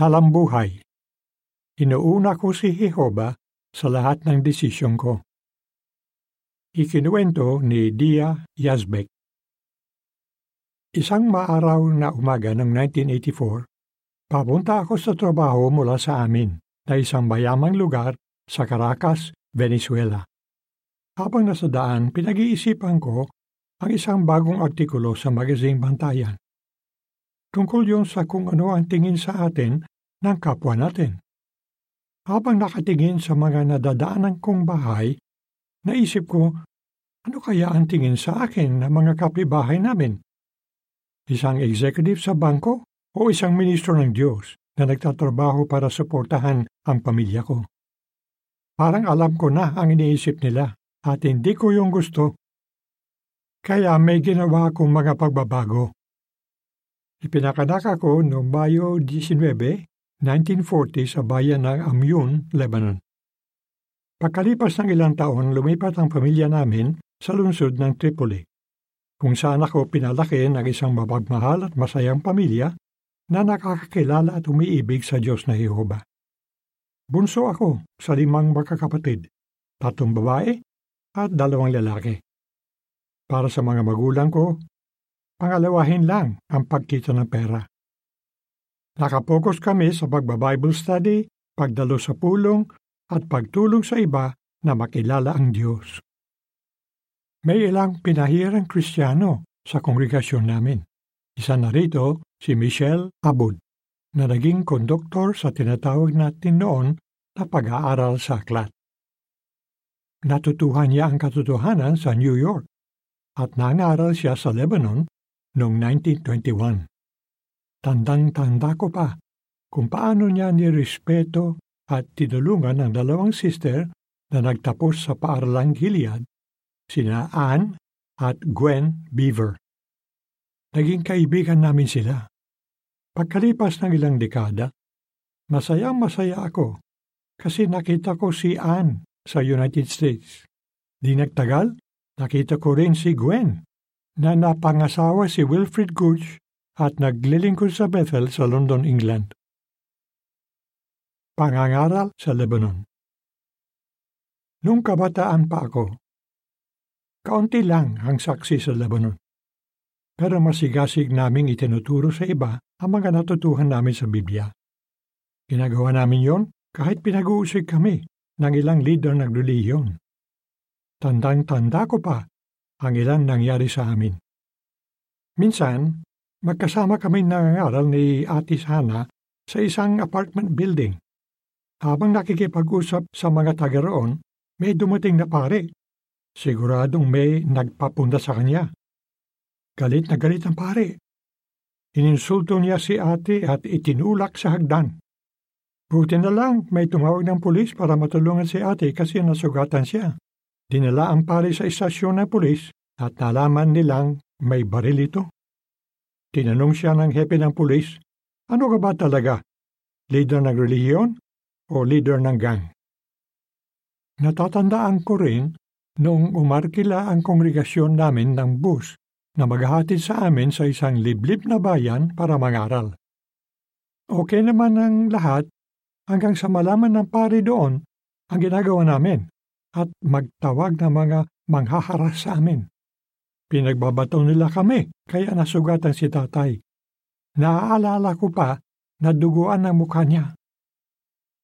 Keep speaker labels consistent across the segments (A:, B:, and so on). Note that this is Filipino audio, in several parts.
A: Talambuhay Inuuna ko si Jehova sa lahat ng desisyon ko. Ikinuwento ni Dia Yazbek Isang maaraw na umaga ng 1984, papunta ako sa trabaho mula sa amin na isang mayamang lugar sa Caracas, Venezuela. Habang nasa daan, pinag-iisipan ko ang isang bagong artikulo sa magazine Bantayan. Tungkol yon sa kung ano ang tingin sa atin ng kapwa natin. Habang nakatingin sa mga nadadaanan kong bahay, naisip ko, ano kaya ang tingin sa akin ng mga kapibahay namin? Isang executive sa bangko o isang ministro ng Diyos na nagtatrabaho para suportahan ang pamilya ko? Parang alam ko na ang iniisip nila at hindi ko yung gusto. Kaya may ginawa akong mga pagbabago. Ipinakanak ako noong Mayo 19, 1940 sa bayan ng Amyun, Lebanon. Pagkalipas ng ilang taon, lumipat ang pamilya namin sa lungsod ng Tripoli kung saan ako pinalaki ng isang mapagmahal at masayang pamilya na nakakakilala at umiibig sa Diyos na Jehova. Bunso ako sa limang magkakapatid, tatlong babae at dalawang lalaki. Para sa mga magulang ko, pangalawahin lang ang pagkita ng pera. Nakapokus kami sa pagbabible study, pagdalo sa pulong, at pagtulong sa iba na makilala ang Diyos. May ilang pinahirang Kristiyano sa kongregasyon namin. Isa na rito si Michelle Abud na naging konduktor sa tinatawag natin noon na pag-aaral sa aklat. Natutuhan niya ang katotohanan sa New York at nangaral siya sa Lebanon noong 1921. Tandang-tanda ko pa kung paano niya nirespeto at tinulungan ang dalawang sister na nagtapos sa paaralang Gilead sina Anne at Gwen Beaver. Naging kaibigan namin sila. Pagkalipas ng ilang dekada, masayang masaya ako kasi nakita ko si Anne sa United States. Di nagtagal, nakita ko rin si Gwen na napangasawa si Wilfred Gooch at naglilingkod sa Bethel sa London, England. Pangangaral sa Lebanon Nung kabataan pa ako, Kaunti lang ang saksi sa Lebanon. Pero masigasig naming itinuturo sa iba ang mga natutuhan namin sa Biblia. Ginagawa namin yon kahit pinag-uusig kami ng ilang leader ng reliyon. Tandang-tanda ko pa ang ilang nangyari sa amin. Minsan, magkasama kami nangangaral ni Ate Sana sa isang apartment building. Habang nakikipag-usap sa mga taga roon, may dumating na pare Siguradong may nagpapunda sa kanya. Galit na galit ang pare. Ininsulto niya si ate at itinulak sa hagdan. Buti na lang may tumawag ng pulis para matulungan si ate kasi nasugatan siya. Dinala ang pare sa istasyon ng pulis at nalaman nilang may baril ito. Tinanong siya ng hepe ng pulis, ano ka ba talaga? Leader ng relihiyon o leader ng gang? Natatandaan ko rin noong umarkila ang kongregasyon namin ng bus na maghahatid sa amin sa isang liblib na bayan para mangaral. Okay naman ang lahat hanggang sa malaman ng pari doon ang ginagawa namin at magtawag ng mga manghaharas sa amin. Pinagbabato nila kami kaya nasugatan si tatay. Naaalala ko pa na duguan ang mukha niya.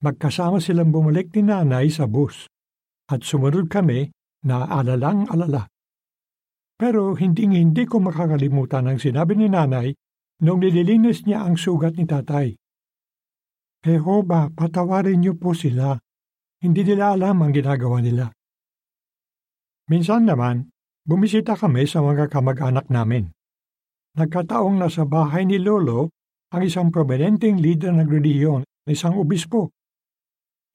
A: Magkasama silang bumalik ni nanay sa bus at sumunod kami na alalang-alala. Pero hindi-hindi ko makakalimutan ang sinabi ni nanay nung nililinis niya ang sugat ni tatay. Jehova, patawarin niyo po sila. Hindi nila alam ang ginagawa nila. Minsan naman, bumisita kami sa mga kamag-anak namin. Nagkataong nasa bahay ni Lolo ang isang prominenteng leader ng relihiyon, isang obispo.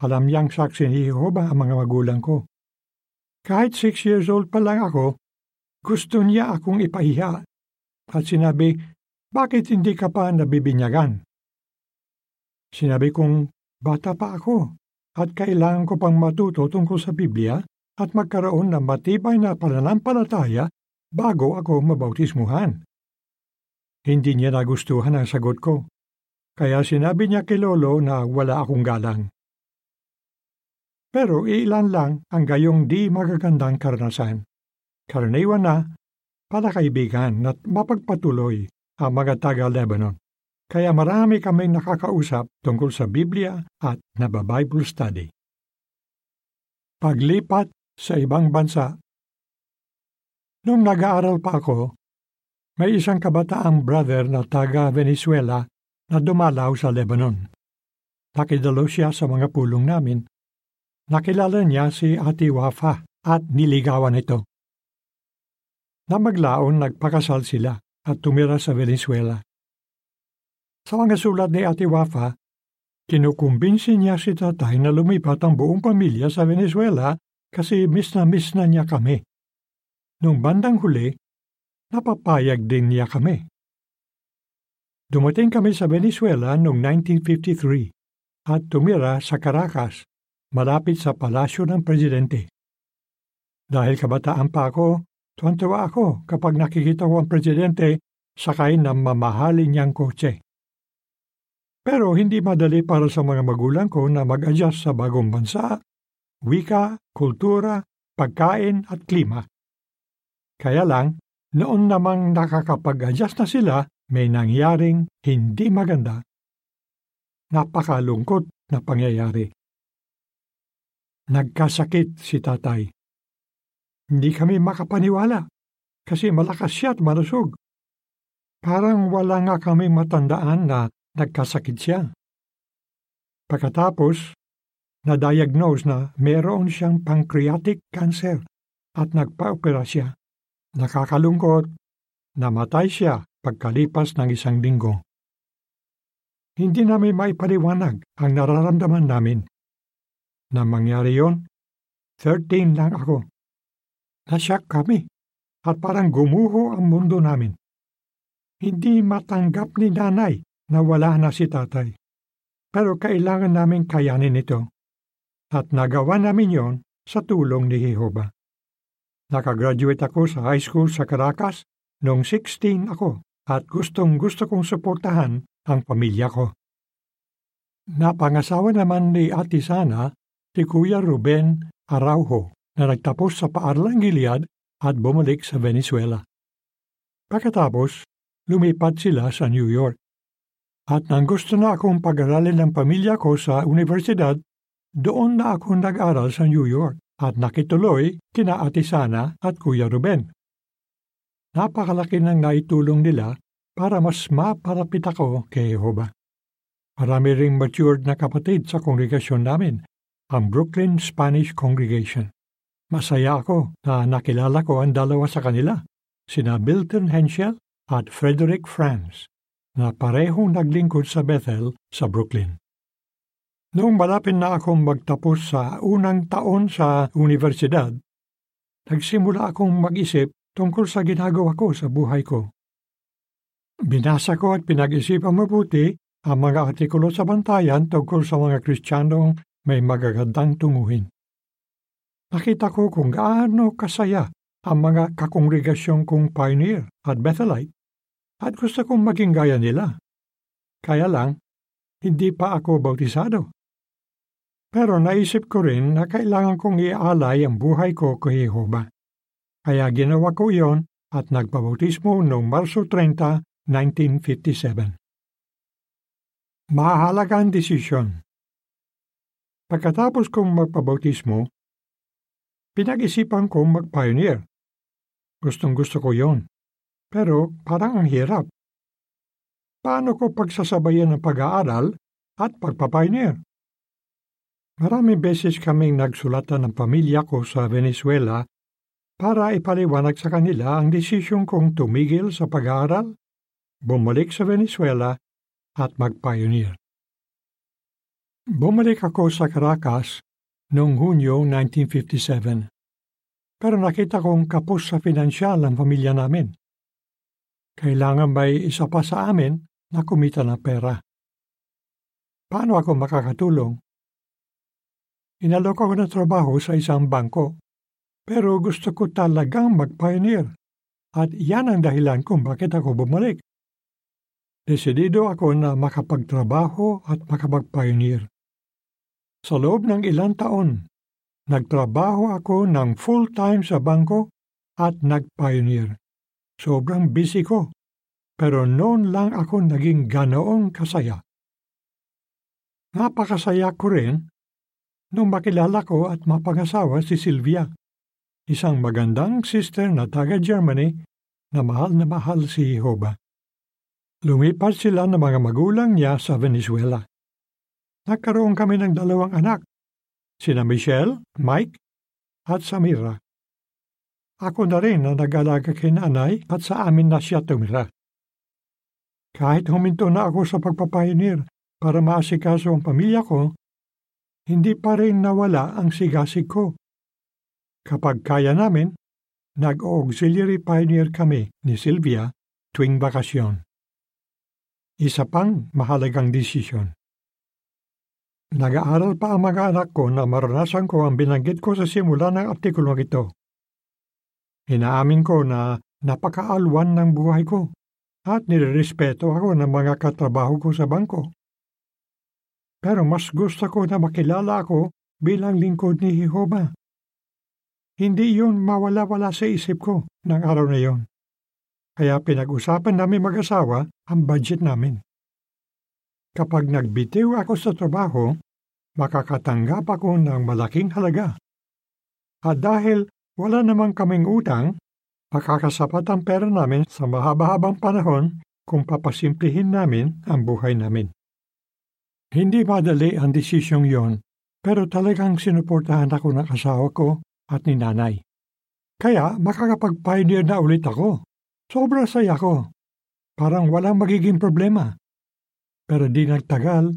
A: Alam niyang saksi ni Jehova ang mga magulang ko. Kahit six years old pa lang ako, gusto niya akong ipahiya at sinabi, bakit hindi ka pa nabibinyagan? Sinabi kong, bata pa ako at kailangan ko pang matuto tungkol sa Biblia at magkaroon ng matibay na pananampalataya bago ako mabautismuhan. Hindi niya nagustuhan ang sagot ko. kaya sinabi niya kay Lolo na wala akong galang. Pero ilan lang ang gayong di magagandang karanasan. Karaniwan na para kaibigan at mapagpatuloy ang mga taga-Lebanon. Kaya marami kaming nakakausap tungkol sa Biblia at naba-Bible study. Paglipat sa ibang bansa Nung nag-aaral pa ako, may isang kabataang brother na taga Venezuela na dumalaw sa Lebanon. Nakidalo siya sa mga pulong namin. Nakilala niya si Ati Wafa at niligawan ito. Na maglaon nagpakasal sila at tumira sa Venezuela. Sa mga sulat ni Ati Wafa, kinukumbinsi niya si tatay na lumipat ang buong pamilya sa Venezuela kasi miss na miss na niya kami. Nung bandang huli, napapayag din niya kami. Dumating kami sa Venezuela noong 1953 at tumira sa Caracas, malapit sa palasyo ng presidente. Dahil kabataan pa ako, tuwan ako kapag nakikita ko ang presidente sakay ng mamahalin niyang kotse. Pero hindi madali para sa mga magulang ko na mag-adjust sa bagong bansa, wika, kultura, pagkain at klima. Kaya lang, noon namang nakakapag-adjust na sila, may nangyaring hindi maganda. Napakalungkot na pangyayari. Nagkasakit si tatay. Hindi kami makapaniwala kasi malakas siya at malusog. Parang wala nga kami matandaan na nagkasakit siya. Pagkatapos, na-diagnose na mayroon siyang pancreatic cancer at nagpa-opera siya. Nakakalungkot, namatay siya pagkalipas ng isang linggo. Hindi namin maipaliwanag ang nararamdaman namin. Na mangyari yon, 13 lang ako. Nasyak kami at parang gumuho ang mundo namin. Hindi matanggap ni nanay na wala na si tatay. Pero kailangan namin kayanin ito. At nagawa namin yon sa tulong ni Jehova. Nakagraduate ako sa high school sa Caracas noong 16 ako at gustong gusto kong suportahan ang pamilya ko. Napangasawa naman ni Ate Sana si Kuya Ruben Araujo na nagtapos sa paaralang Gilead at bumalik sa Venezuela. Pagkatapos, lumipat sila sa New York. At nang gusto na akong pag-aralin ng pamilya ko sa universidad, doon na ako nag-aral sa New York at nakituloy kina Ate Sana at Kuya Ruben. Napakalaki ng naitulong nila para mas maparapit ako kay Jehova. Marami ring matured na kapatid sa kongregasyon namin, ang Brooklyn Spanish Congregation. Masaya ako na nakilala ko ang dalawa sa kanila, sina Milton Henschel at Frederick Franz, na parehong naglingkod sa Bethel sa Brooklyn. Noong malapit na akong magtapos sa unang taon sa universidad, nagsimula akong mag-isip tungkol sa ginagawa ko sa buhay ko. Binasa ko at pinag-isipan mabuti ang mga artikulo sa bantayan tungkol sa mga Kristiyanong may magagandang tunguhin. Nakita ko kung gaano kasaya ang mga kakongregasyon kong Pioneer at Bethelite at gusto kong maging gaya nila. Kaya lang, hindi pa ako bautisado. Pero naisip ko rin na kailangan kong ialay ang buhay ko kay Jehova. Kaya ginawa ko yon at nagpabautismo noong Marso 30, 1957. Mahalagang desisyon Pagkatapos kong magpabautismo, pinag-isipan kong mag-pioneer. Gustong gusto ko yon, pero parang ang hirap. Paano ko pagsasabayan ng pag-aaral at pagpapioneer? Maraming beses kaming nagsulatan ng pamilya ko sa Venezuela para ipaliwanag sa kanila ang desisyon kong tumigil sa pag-aaral, bumalik sa Venezuela at mag-pioneer. Bumalik ako sa Caracas noong Hunyo 1957, pero nakita kong kapos sa pinansyal ang pamilya namin. Kailangan may isa pa sa amin na kumita ng pera. Paano ako makakatulong? Inalok ako ng trabaho sa isang bangko, pero gusto ko talagang mag-pioneer. At yan ang dahilan kung bakit ako bumalik. desidido ako na makapagtrabaho at makapag-pioneer. Sa loob ng ilang taon, nagtrabaho ako ng full-time sa bangko at nag-pioneer. Sobrang busy ko, pero noon lang ako naging ganoong kasaya. Napakasaya ko rin nung makilala ko at mapangasawa si Sylvia, isang magandang sister na taga-Germany na mahal na mahal si Jehovah. Lumipat sila ng mga magulang niya sa Venezuela. Nagkaroon kami ng dalawang anak, sina Michelle, Mike, at Samira. Ako na rin na nag-alaga kay nanay at sa amin na siya tumira. Kahit huminto na ako sa pagpapayonir para maasikaso ang pamilya ko, hindi pa rin nawala ang sigasig ko. Kapag kaya namin, nag-auxiliary pioneer kami ni Sylvia tuwing bakasyon. Isa pang mahalagang desisyon. Nag-aaral pa ang mga anak ko na maranasan ko ang binanggit ko sa simula ng artikulong ito. Inaamin ko na napakaalwan ng buhay ko at nirerespeto ako ng mga katrabaho ko sa bangko. Pero mas gusto ko na makilala ako bilang lingkod ni Jehova. Hindi yun mawala-wala sa isip ko ng araw na yon. Kaya pinag-usapan namin mag-asawa ang budget namin. Kapag nagbitiw ako sa trabaho, makakatanggap ako ng malaking halaga. At dahil wala namang kaming utang, makakasapat ang pera namin sa mahaba-habang panahon kung papasimplihin namin ang buhay namin. Hindi madali ang desisyong yon, pero talagang sinuportahan ako ng asawa ko at ni nanay. Kaya makakapag-pioneer na ulit ako Sobra saya ko. Parang walang magiging problema. Pero di nagtagal,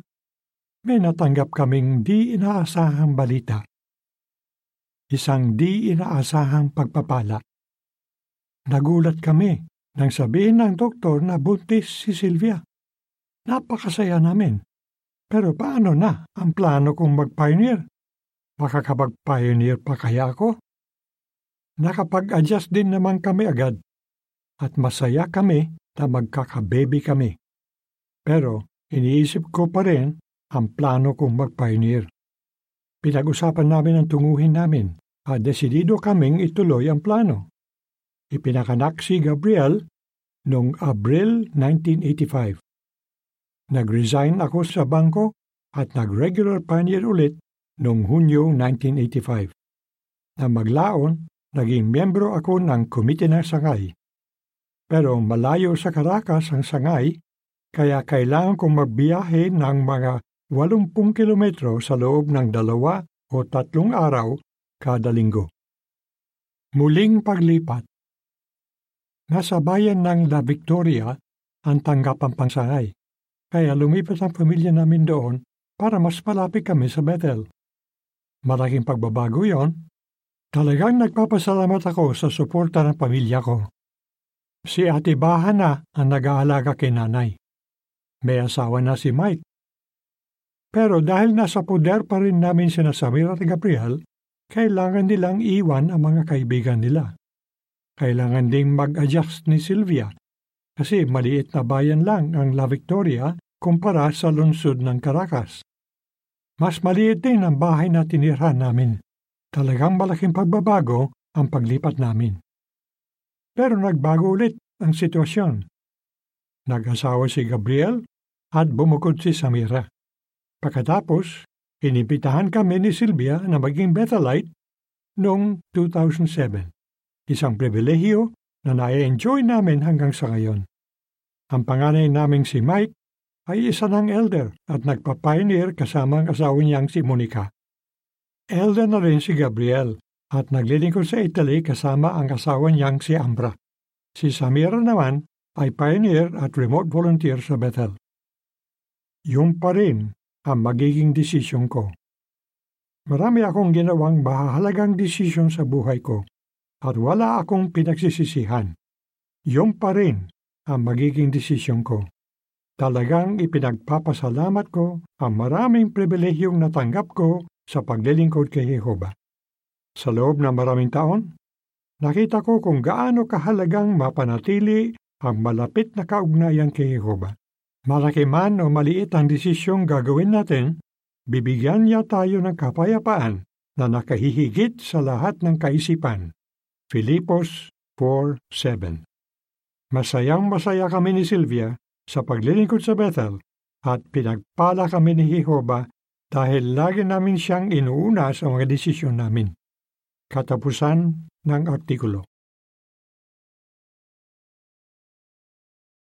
A: may natanggap kaming di inaasahang balita. Isang di inaasahang pagpapala. Nagulat kami nang sabihin ng doktor na buntis si Silvia. Napakasaya namin. Pero paano na ang plano kong mag-pioneer? Makakapag-pioneer pa kaya ako? Nakapag-adjust din naman kami agad at masaya kami na magkakabebe kami. Pero iniisip ko pa rin ang plano kong mag-pioneer. Pinag-usapan namin ang tunguhin namin at desidido kaming ituloy ang plano. Ipinakanak si Gabriel noong Abril 1985. Nag-resign ako sa bangko at nag-regular pioneer ulit noong Hunyo 1985. Na maglaon, naging membro ako ng Komite ng Sangay pero malayo sa Caracas ang sangay, kaya kailangan kong magbiyahe ng mga 80 kilometro sa loob ng dalawa o tatlong araw kada linggo. Muling paglipat Nasa bayan ng La Victoria ang tanggapang pangsangay, kaya lumipat ang pamilya namin doon para mas malapit kami sa Bethel. Malaking pagbabago yon. Talagang nagpapasalamat ako sa suporta ng pamilya ko. Si Ate Baha na ang nag-aalaga kay nanay. May asawa na si Mike. Pero dahil nasa poder pa rin namin sina Samir at Gabriel, kailangan nilang iwan ang mga kaibigan nila. Kailangan ding mag-adjust ni Sylvia kasi maliit na bayan lang ang La Victoria kumpara sa lungsod ng Caracas. Mas maliit din ang bahay na tinirhan namin. Talagang malaking pagbabago ang paglipat namin. Pero nagbago ulit ang sitwasyon. Nag-asawa si Gabriel at bumukod si Samira. Pagkatapos, inibitahan kami ni Sylvia na maging Bethelite noong 2007. Isang pribilehyo na na-enjoy namin hanggang sa ngayon. Ang panganay naming si Mike ay isa ng elder at nagpa-pioneer kasama ang asawa niyang si Monica. Elder na rin si Gabriel at naglilingkod sa Italy kasama ang asawa niyang si Ambra. Si Samira naman ay pioneer at remote volunteer sa Bethel. Yung pa rin ang magiging desisyon ko. Marami akong ginawang mahalagang desisyon sa buhay ko at wala akong pinagsisisihan. Yung pa rin ang magiging desisyon ko. Talagang ipinagpapasalamat ko ang maraming pribilehiyong natanggap ko sa paglilingkod kay Jehova. Sa loob ng maraming taon, nakita ko kung gaano kahalagang mapanatili ang malapit na kaugnayan kay Jehova. Malaki man o maliit ang desisyong gagawin natin, bibigyan niya tayo ng kapayapaan na nakahihigit sa lahat ng kaisipan. Filipos 4.7 Masayang masaya kami ni Silvia sa paglilingkod sa Bethel at pinagpala kami ni Jehova dahil lagi namin siyang inuuna sa mga desisyon namin. Katapusan ng artikulo.